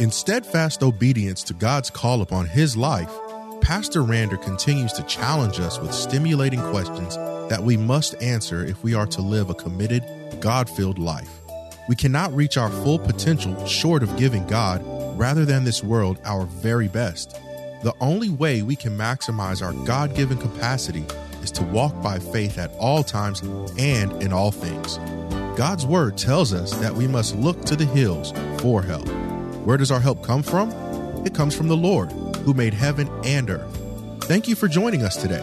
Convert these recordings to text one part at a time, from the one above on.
In steadfast obedience to God's call upon his life, Pastor Rander continues to challenge us with stimulating questions that we must answer if we are to live a committed, God filled life. We cannot reach our full potential short of giving God, rather than this world, our very best. The only way we can maximize our God given capacity is to walk by faith at all times and in all things. God's word tells us that we must look to the hills for help. Where does our help come from? It comes from the Lord, who made heaven and earth. Thank you for joining us today.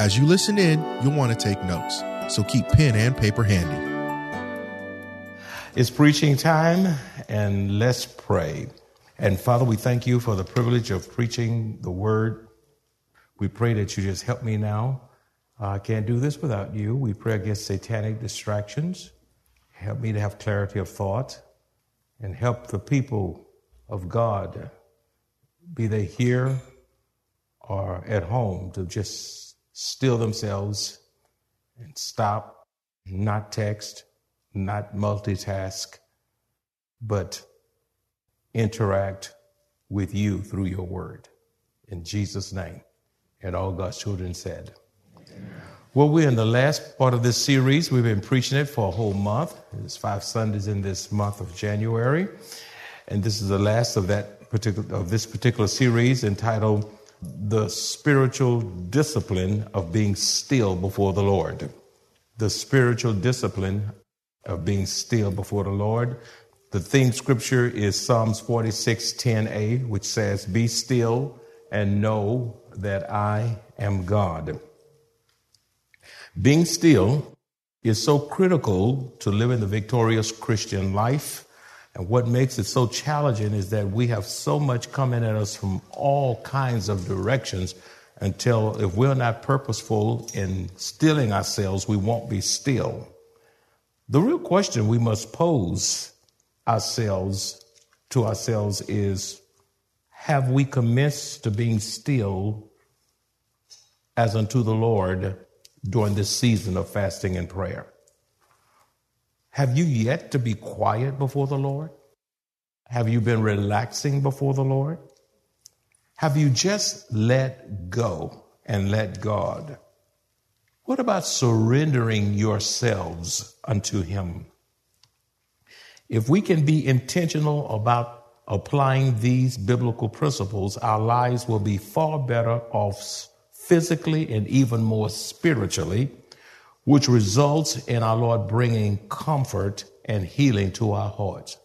As you listen in, you'll want to take notes, so keep pen and paper handy. It's preaching time, and let's pray. And Father, we thank you for the privilege of preaching the word. We pray that you just help me now. I can't do this without you. We pray against satanic distractions. Help me to have clarity of thought and help the people of God, be they here or at home, to just still themselves and stop, not text, not multitask, but interact with you through your word. In Jesus' name. And all God's children said. Well, we're in the last part of this series. We've been preaching it for a whole month. There's five Sundays in this month of January. And this is the last of that particular of this particular series entitled The Spiritual Discipline of Being Still Before the Lord. The spiritual discipline of being still before the Lord. The theme scripture is Psalms 46 10a, which says, Be still and know that I am God. Being still is so critical to living the victorious Christian life. And what makes it so challenging is that we have so much coming at us from all kinds of directions until if we're not purposeful in stilling ourselves, we won't be still. The real question we must pose ourselves to ourselves is have we commenced to being still as unto the Lord during this season of fasting and prayer? Have you yet to be quiet before the Lord? Have you been relaxing before the Lord? Have you just let go and let God? What about surrendering yourselves unto Him? If we can be intentional about applying these biblical principles, our lives will be far better off physically and even more spiritually, which results in our Lord bringing comfort and healing to our hearts.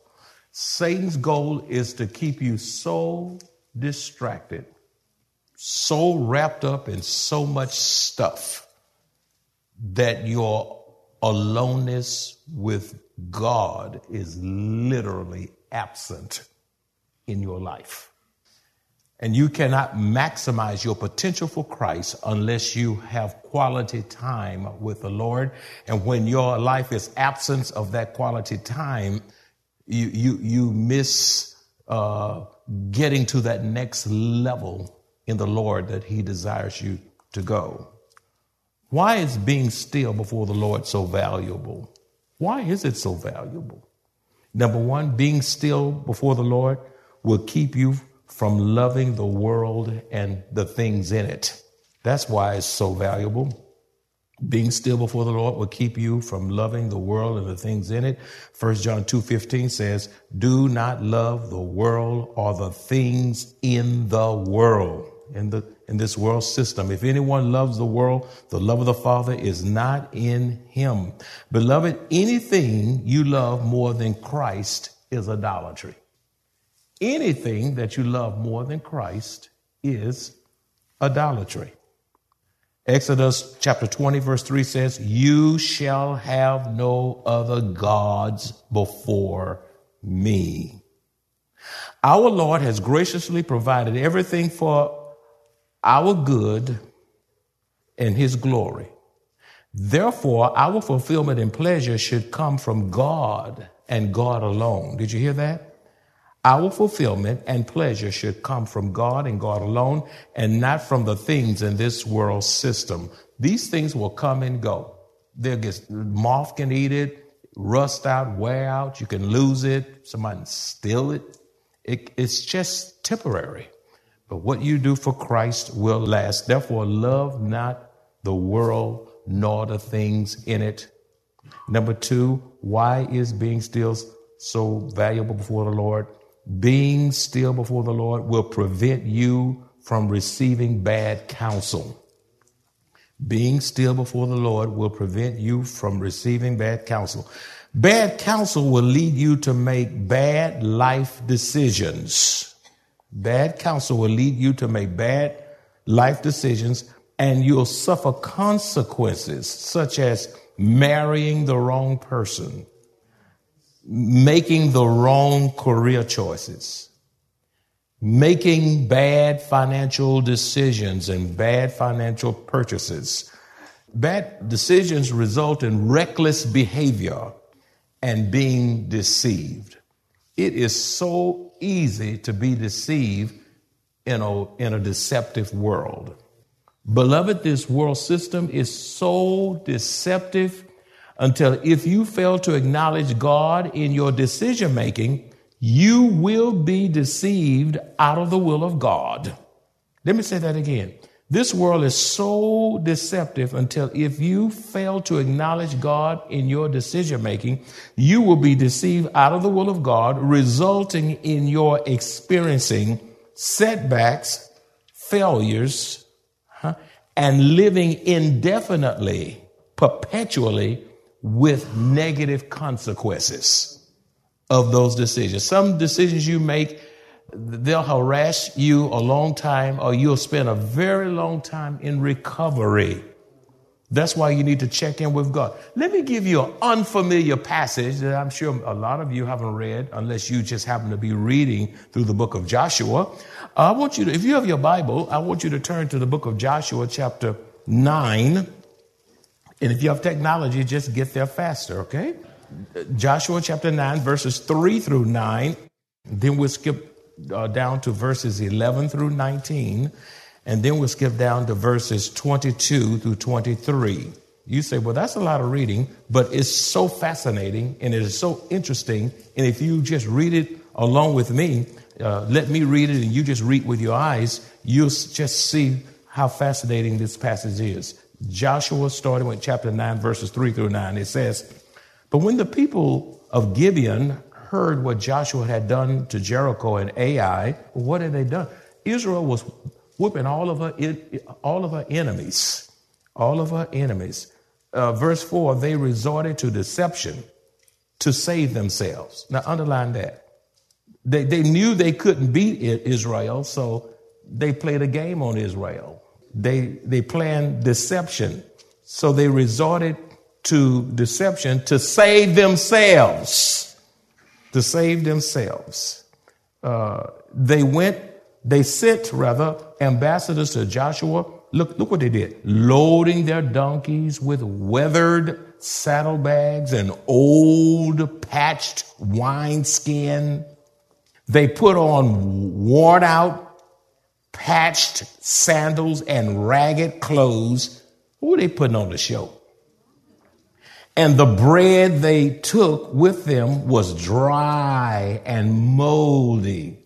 Satan's goal is to keep you so distracted, so wrapped up in so much stuff that your aloneness with God is literally absent in your life. And you cannot maximize your potential for Christ unless you have quality time with the Lord. And when your life is absence of that quality time, you, you, you miss uh, getting to that next level in the Lord that He desires you to go. Why is being still before the Lord so valuable? Why is it so valuable? Number one, being still before the Lord will keep you from loving the world and the things in it. That's why it's so valuable. Being still before the Lord will keep you from loving the world and the things in it. 1 John 2:15 says, "Do not love the world or the things in the world." In the in this world system. If anyone loves the world, the love of the Father is not in him. Beloved, anything you love more than Christ is idolatry. Anything that you love more than Christ is idolatry. Exodus chapter 20, verse 3 says, You shall have no other gods before me. Our Lord has graciously provided everything for our good and His glory. Therefore, our fulfillment and pleasure should come from God and God alone. Did you hear that? Our fulfillment and pleasure should come from God and God alone and not from the things in this world system. These things will come and go. They'll get, moth can eat it, rust out, wear out. You can lose it. Somebody steal it. it. It's just temporary. But what you do for Christ will last. Therefore, love not the world nor the things in it. Number two, why is being still so valuable before the Lord? Being still before the Lord will prevent you from receiving bad counsel. Being still before the Lord will prevent you from receiving bad counsel. Bad counsel will lead you to make bad life decisions. Bad counsel will lead you to make bad life decisions and you'll suffer consequences such as marrying the wrong person, making the wrong career choices, making bad financial decisions and bad financial purchases. Bad decisions result in reckless behavior and being deceived. It is so easy to be deceived in a, in a deceptive world. Beloved, this world system is so deceptive until if you fail to acknowledge God in your decision making, you will be deceived out of the will of God. Let me say that again. This world is so deceptive until if you fail to acknowledge God in your decision making, you will be deceived out of the will of God, resulting in your experiencing setbacks, failures, huh, and living indefinitely, perpetually with negative consequences of those decisions. Some decisions you make, they'll harass you a long time, or you'll spend a very long time in recovery. That's why you need to check in with God. Let me give you an unfamiliar passage that I'm sure a lot of you haven't read unless you just happen to be reading through the book of Joshua. I want you to, if you have your Bible, I want you to turn to the book of Joshua, chapter 9. And if you have technology, just get there faster, okay? Joshua chapter 9, verses 3 through 9. Then we'll skip uh, down to verses 11 through 19. And then we'll skip down to verses 22 through 23. You say, well, that's a lot of reading, but it's so fascinating and it is so interesting. And if you just read it along with me, uh, let me read it and you just read with your eyes, you'll just see how fascinating this passage is. Joshua, starting with chapter 9, verses 3 through 9, it says, But when the people of Gibeon heard what Joshua had done to Jericho and Ai, what had they done? Israel was whooping all of her, all of her enemies, all of her enemies. Uh, verse 4 they resorted to deception to save themselves. Now, underline that. They, they knew they couldn't beat Israel, so they played a game on Israel. They, they planned deception. So they resorted to deception to save themselves. To save themselves. Uh, they went, they sent rather ambassadors to Joshua. Look, look what they did. Loading their donkeys with weathered saddlebags and old patched wineskin. They put on worn out patched sandals and ragged clothes. Who were they putting on the show? And the bread they took with them was dry and moldy.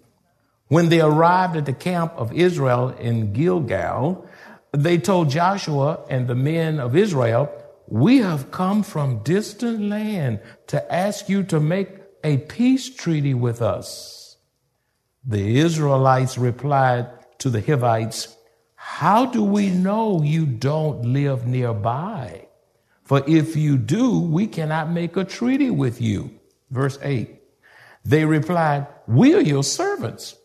When they arrived at the camp of Israel in Gilgal, they told Joshua and the men of Israel, We have come from distant land to ask you to make a peace treaty with us. The Israelites replied, to the Hivites, How do we know you don't live nearby? For if you do, we cannot make a treaty with you. Verse 8. They replied, We are your servants.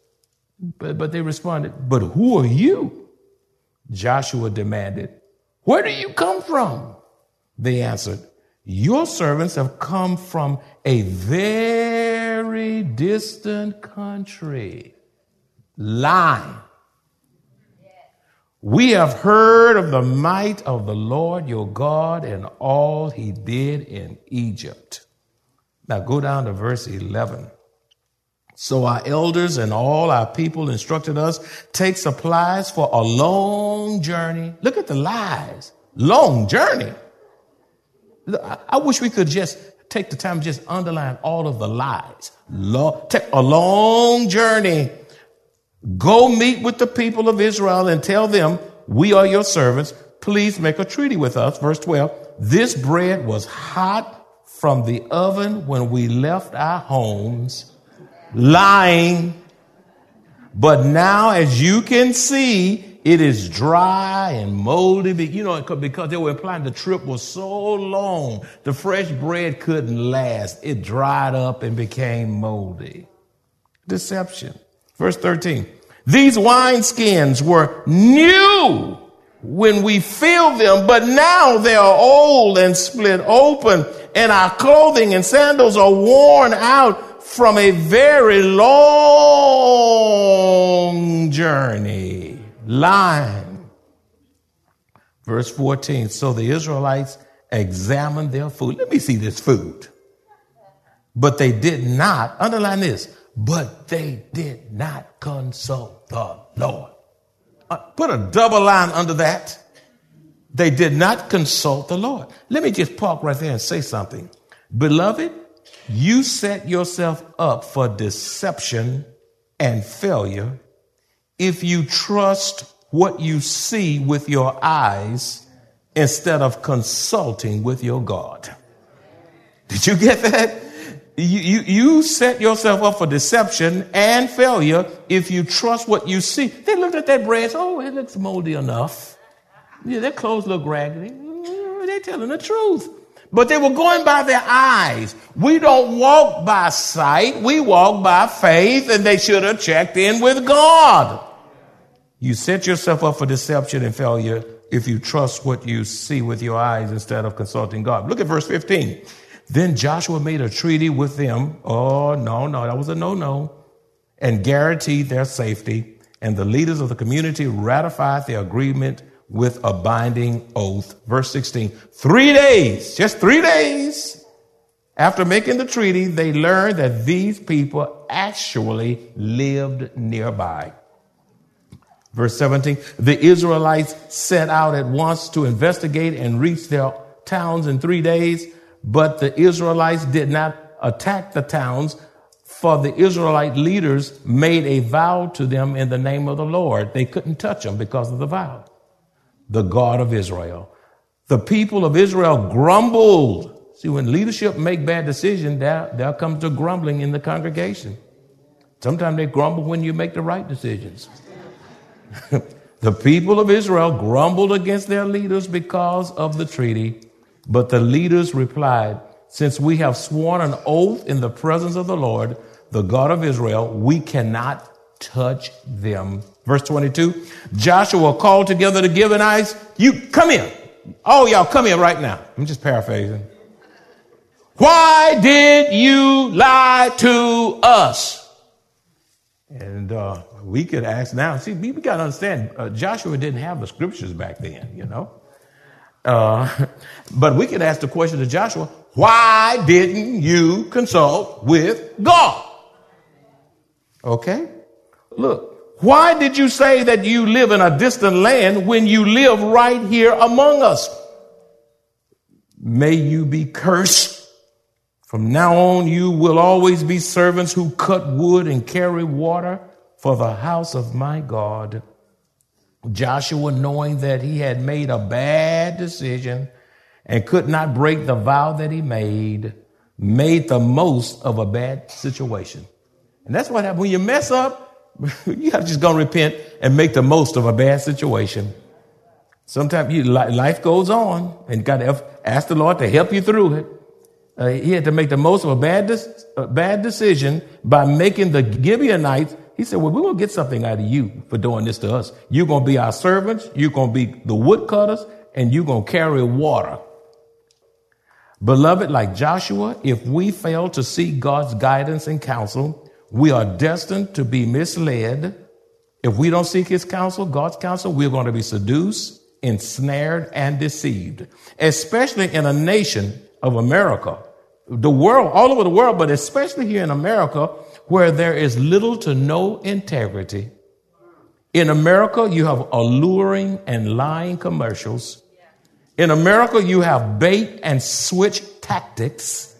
But, but they responded, But who are you? Joshua demanded, Where do you come from? They answered, Your servants have come from a very distant country. Lying. We have heard of the might of the Lord your God and all he did in Egypt. Now go down to verse 11. So our elders and all our people instructed us take supplies for a long journey. Look at the lies. Long journey. I wish we could just take the time to just underline all of the lies. Long, take a long journey. Go meet with the people of Israel and tell them, we are your servants. Please make a treaty with us. Verse 12. This bread was hot from the oven when we left our homes, lying. But now, as you can see, it is dry and moldy. You know, because they were implying the trip was so long, the fresh bread couldn't last. It dried up and became moldy. Deception. Verse 13. These wineskins were new when we filled them, but now they are old and split open, and our clothing and sandals are worn out from a very long journey. Line. Verse 14. So the Israelites examined their food. Let me see this food. But they did not, underline this, but they did not consult the Lord. Uh, put a double line under that. They did not consult the Lord. Let me just park right there and say something. Beloved, you set yourself up for deception and failure if you trust what you see with your eyes instead of consulting with your God. Did you get that? You, you, you set yourself up for deception and failure if you trust what you see. They looked at that bread, oh, it looks moldy enough. Yeah, their clothes look raggedy. Mm, they're telling the truth. But they were going by their eyes. We don't walk by sight, we walk by faith, and they should have checked in with God. You set yourself up for deception and failure if you trust what you see with your eyes instead of consulting God. Look at verse 15. Then Joshua made a treaty with them. Oh, no, no, that was a no no. And guaranteed their safety. And the leaders of the community ratified the agreement with a binding oath. Verse 16. Three days, just three days after making the treaty, they learned that these people actually lived nearby. Verse 17. The Israelites set out at once to investigate and reach their towns in three days. But the Israelites did not attack the towns, for the Israelite leaders made a vow to them in the name of the Lord. They couldn't touch them because of the vow. The God of Israel. The people of Israel grumbled. See, when leadership make bad decisions, there, there comes the grumbling in the congregation. Sometimes they grumble when you make the right decisions. the people of Israel grumbled against their leaders because of the treaty. But the leaders replied, Since we have sworn an oath in the presence of the Lord, the God of Israel, we cannot touch them. Verse 22 Joshua called together the Gibeonites. You come here. Oh, y'all come here right now. I'm just paraphrasing. Why did you lie to us? And uh, we could ask now. See, we, we got to understand. Uh, Joshua didn't have the scriptures back then, you know. Uh, but we can ask the question to Joshua, why didn't you consult with God? Okay. Look, why did you say that you live in a distant land when you live right here among us? May you be cursed. From now on, you will always be servants who cut wood and carry water for the house of my God. Joshua, knowing that he had made a bad decision and could not break the vow that he made, made the most of a bad situation. And that's what happens when you mess up. you have to just go and repent and make the most of a bad situation. Sometimes you, life goes on and got to ask the Lord to help you through it. Uh, he had to make the most of a bad, a bad decision by making the Gibeonites he said, Well, we're going to get something out of you for doing this to us. You're going to be our servants. You're going to be the woodcutters, and you're going to carry water. Beloved, like Joshua, if we fail to seek God's guidance and counsel, we are destined to be misled. If we don't seek his counsel, God's counsel, we're going to be seduced, ensnared, and deceived, especially in a nation of America, the world, all over the world, but especially here in America, where there is little to no integrity. In America, you have alluring and lying commercials. In America, you have bait and switch tactics.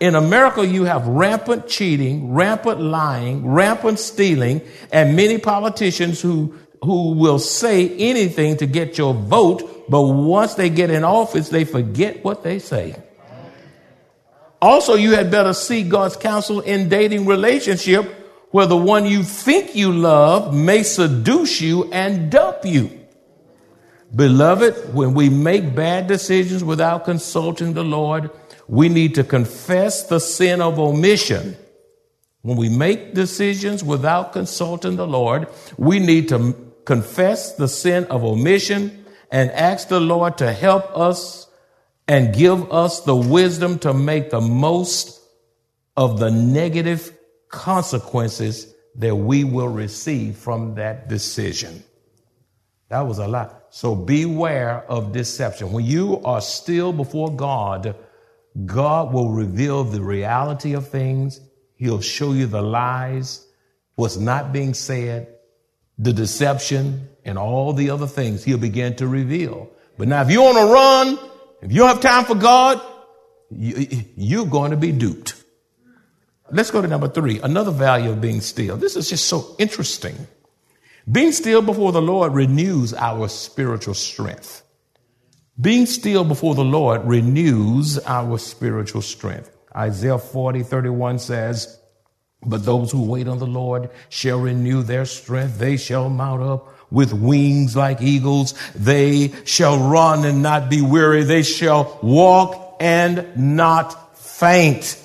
In America, you have rampant cheating, rampant lying, rampant stealing, and many politicians who, who will say anything to get your vote, but once they get in office, they forget what they say. Also, you had better seek God's counsel in dating relationship where the one you think you love may seduce you and dump you. Beloved, when we make bad decisions without consulting the Lord, we need to confess the sin of omission. When we make decisions without consulting the Lord, we need to confess the sin of omission and ask the Lord to help us and give us the wisdom to make the most of the negative consequences that we will receive from that decision. That was a lot. So beware of deception. When you are still before God, God will reveal the reality of things. He'll show you the lies, what's not being said, the deception, and all the other things he'll begin to reveal. But now, if you want to run, if you don't have time for God, you, are going to be duped. Let's go to number three, another value of being still. This is just so interesting. Being still before the Lord renews our spiritual strength. Being still before the Lord renews our spiritual strength. Isaiah 40, 31 says, But those who wait on the Lord shall renew their strength. They shall mount up with wings like eagles. They shall run and not be weary. They shall walk and not faint.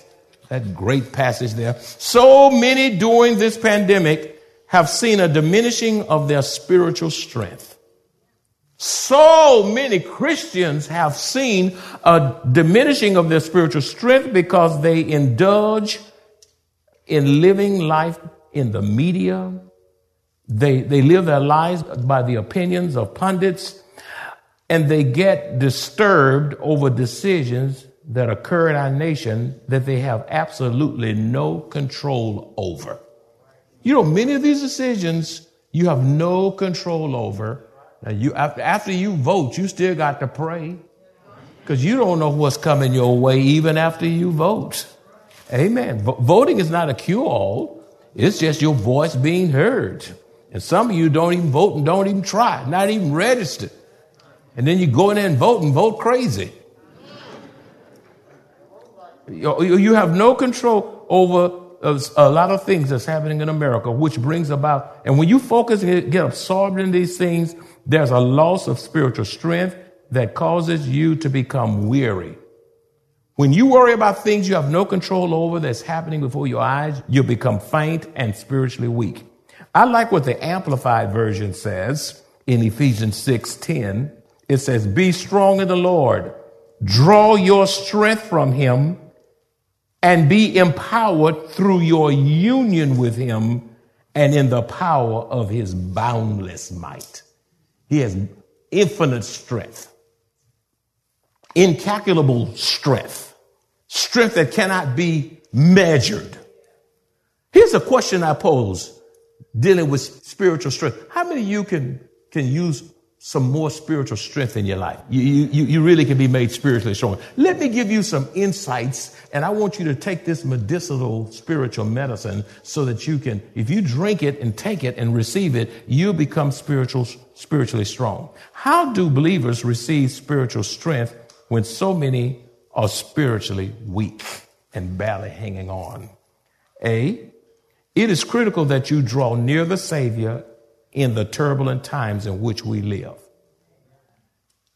That great passage there. So many during this pandemic have seen a diminishing of their spiritual strength. So many Christians have seen a diminishing of their spiritual strength because they indulge in living life in the media. They, they live their lives by the opinions of pundits and they get disturbed over decisions that occur in our nation that they have absolutely no control over. You know, many of these decisions you have no control over now you after, after you vote, you still got to pray because you don't know what's coming your way even after you vote. Amen. V- voting is not a cure-all. It's just your voice being heard. And some of you don't even vote and don't even try, not even register. And then you go in there and vote and vote crazy. You have no control over uh, a lot of things that's happening in America, which brings about, and when you focus and get absorbed in these things, there's a loss of spiritual strength that causes you to become weary. When you worry about things you have no control over that's happening before your eyes, you become faint and spiritually weak. I like what the Amplified Version says in Ephesians 6:10. It says, Be strong in the Lord, draw your strength from him, and be empowered through your union with him and in the power of his boundless might. He has infinite strength, incalculable strength, strength that cannot be measured. Here's a question I pose dealing with spiritual strength. How many of you can, can use some more spiritual strength in your life. You, you, you really can be made spiritually strong. Let me give you some insights, and I want you to take this medicinal spiritual medicine so that you can, if you drink it and take it and receive it, you become spiritual, spiritually strong. How do believers receive spiritual strength when so many are spiritually weak and barely hanging on? A, it is critical that you draw near the Savior in the turbulent times in which we live.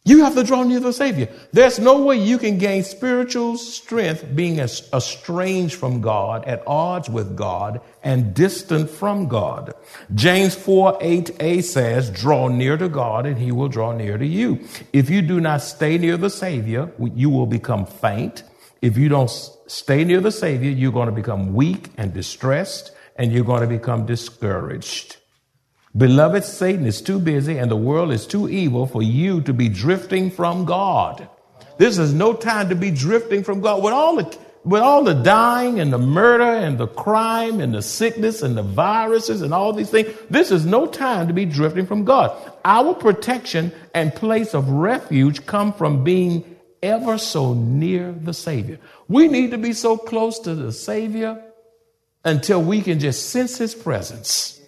You have to draw near the Savior. There's no way you can gain spiritual strength being estranged from God, at odds with God, and distant from God. James 4 8a says, Draw near to God, and he will draw near to you. If you do not stay near the Savior, you will become faint. If you don't stay near the Savior, you're going to become weak and distressed, and you're going to become discouraged. Beloved, Satan is too busy and the world is too evil for you to be drifting from God. This is no time to be drifting from God. With all the, with all the dying and the murder and the crime and the sickness and the viruses and all these things, this is no time to be drifting from God. Our protection and place of refuge come from being ever so near the Savior. We need to be so close to the Savior until we can just sense His presence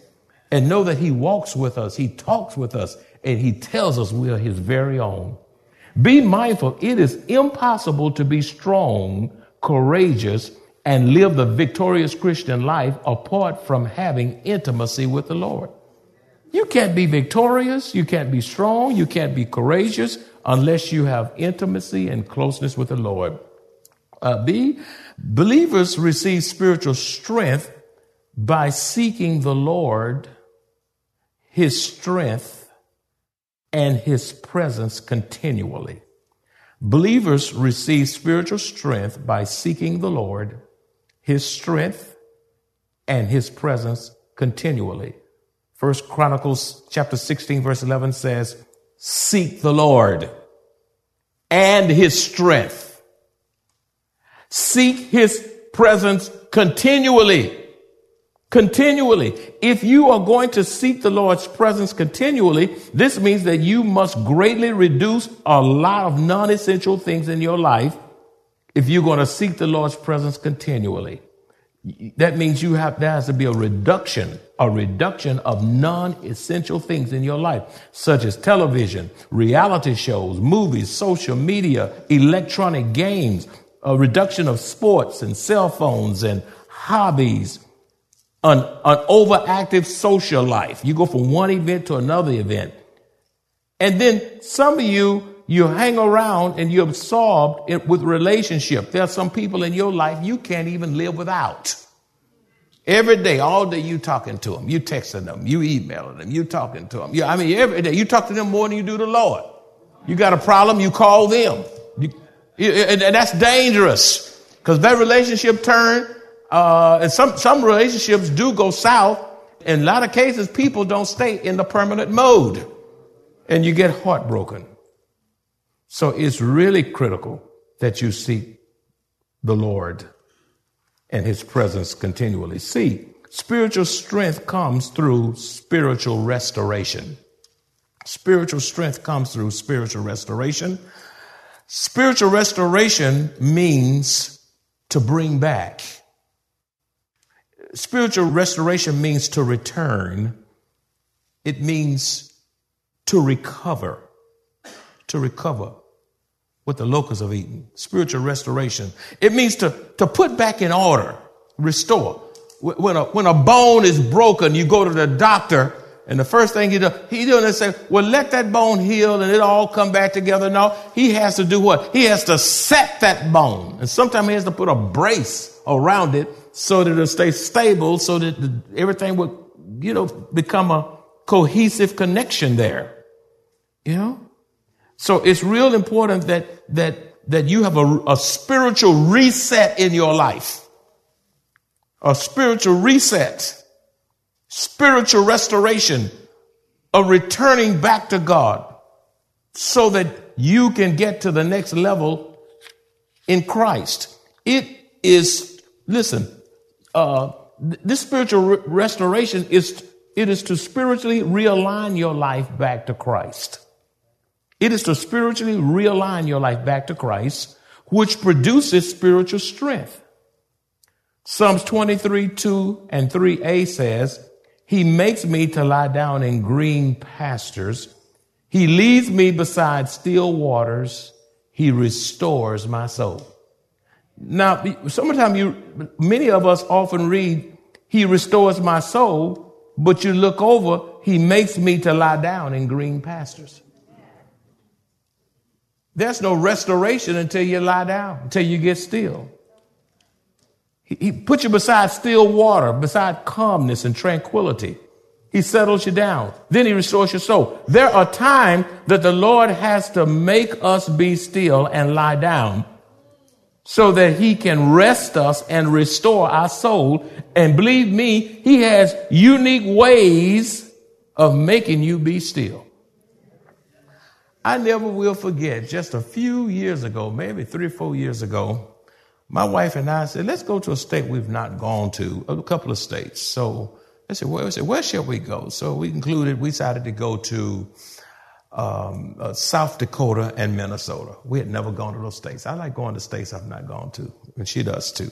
and know that He walks with us, He talks with us, and He tells us we are His very own. Be mindful, it is impossible to be strong, courageous, and live the victorious Christian life apart from having intimacy with the Lord. You can't be victorious, you can't be strong, you can't be courageous unless you have intimacy and closeness with the Lord. Uh, believers receive spiritual strength by seeking the Lord his strength and his presence continually. Believers receive spiritual strength by seeking the Lord, his strength, and his presence continually. First Chronicles chapter 16 verse 11 says, seek the Lord and his strength. Seek his presence continually. Continually. If you are going to seek the Lord's presence continually, this means that you must greatly reduce a lot of non essential things in your life if you're going to seek the Lord's presence continually. That means you have, there has to be a reduction, a reduction of non-essential things in your life, such as television, reality shows, movies, social media, electronic games, a reduction of sports and cell phones and hobbies, an, an overactive social life. You go from one event to another event. And then some of you, you hang around and you're absorbed in, with relationship. There are some people in your life you can't even live without. Every day, all day, you talking to them, you texting them, you emailing them, you talking to them. You, I mean, every day, you talk to them more than you do the Lord. You got a problem, you call them. You, and that's dangerous because that relationship turn uh, and some, some relationships do go south. In a lot of cases, people don't stay in the permanent mode and you get heartbroken. So it's really critical that you seek the Lord and his presence continually. See, spiritual strength comes through spiritual restoration. Spiritual strength comes through spiritual restoration. Spiritual restoration means to bring back spiritual restoration means to return, it means to recover, to recover what the locusts have eaten. Spiritual restoration. It means to, to put back in order, restore. When a, when a bone is broken, you go to the doctor and the first thing he does, he doesn't say, well, let that bone heal and it all come back together. No, he has to do what? He has to set that bone. And sometimes he has to put a brace around it so that it'll stay stable, so that the, everything would, you know, become a cohesive connection there. You know? So it's real important that, that, that you have a, a spiritual reset in your life. A spiritual reset. Spiritual restoration. A returning back to God so that you can get to the next level in Christ. It is, listen, uh, this spiritual re- restoration is it is to spiritually realign your life back to Christ. It is to spiritually realign your life back to Christ, which produces spiritual strength. Psalms 23, 2 and 3a says, He makes me to lie down in green pastures. He leads me beside still waters. He restores my soul. Now, sometimes you, many of us often read, He restores my soul, but you look over, He makes me to lie down in green pastures. There's no restoration until you lie down, until you get still. He, he put you beside still water, beside calmness and tranquility. He settles you down. Then he restores your soul. There are times that the Lord has to make us be still and lie down so that he can rest us and restore our soul. And believe me, he has unique ways of making you be still. I never will forget just a few years ago, maybe three or four years ago, my wife and I said, let's go to a state we've not gone to, a couple of states. So I said, where, I said, where shall we go? So we concluded, we decided to go to um, uh, South Dakota and Minnesota. We had never gone to those states. I like going to states I've not gone to, and she does too.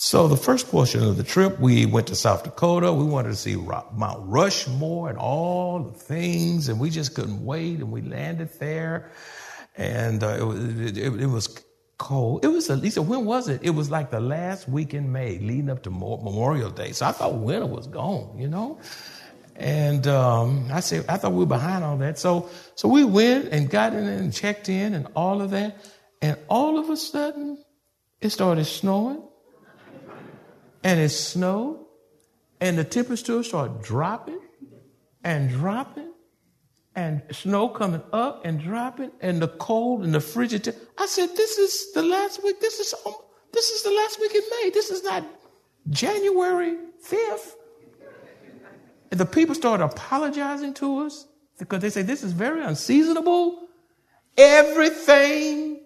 So the first portion of the trip, we went to South Dakota. We wanted to see Mount Rushmore and all the things, and we just couldn't wait. And we landed there, and uh, it, was, it, it, was cold. It was at least when was it? It was like the last week in May, leading up to Memorial Day. So I thought winter was gone, you know. And um, I said, I thought we were behind all that. So, so we went and got in and checked in and all of that. And all of a sudden, it started snowing. And it snowed. And the temperature started dropping and dropping. And snow coming up and dropping. And the cold and the frigid. I said, this is the last week. This is, um, this is the last week in May. This is not January 5th. And the people started apologizing to us because they say this is very unseasonable. Everything,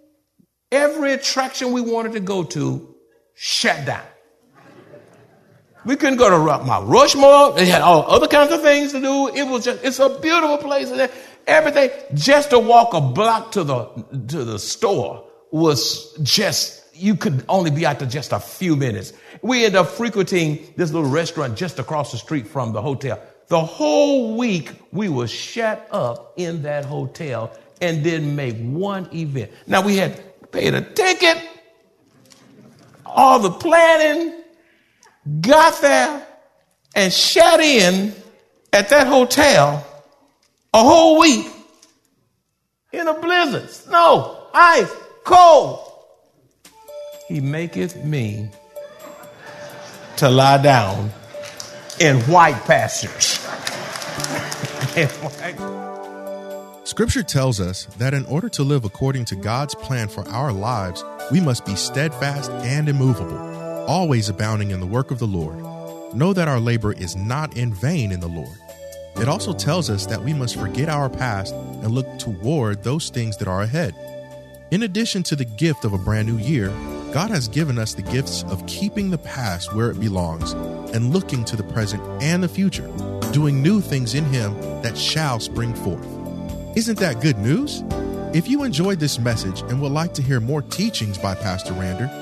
every attraction we wanted to go to shut down. We couldn't go to Mount Rushmore. They had all other kinds of things to do. It was just, it's a beautiful place. Everything, just to walk a block to the, to the store was just you could only be out there just a few minutes. We ended up frequenting this little restaurant just across the street from the hotel. The whole week we were shut up in that hotel and didn't make one event. Now we had paid a ticket, all the planning, got there and shut in at that hotel a whole week in a blizzard, snow, ice, cold. He maketh me to lie down in white pastures. Scripture tells us that in order to live according to God's plan for our lives, we must be steadfast and immovable, always abounding in the work of the Lord. Know that our labor is not in vain in the Lord. It also tells us that we must forget our past and look toward those things that are ahead. In addition to the gift of a brand new year, God has given us the gifts of keeping the past where it belongs and looking to the present and the future, doing new things in Him that shall spring forth. Isn't that good news? If you enjoyed this message and would like to hear more teachings by Pastor Rander,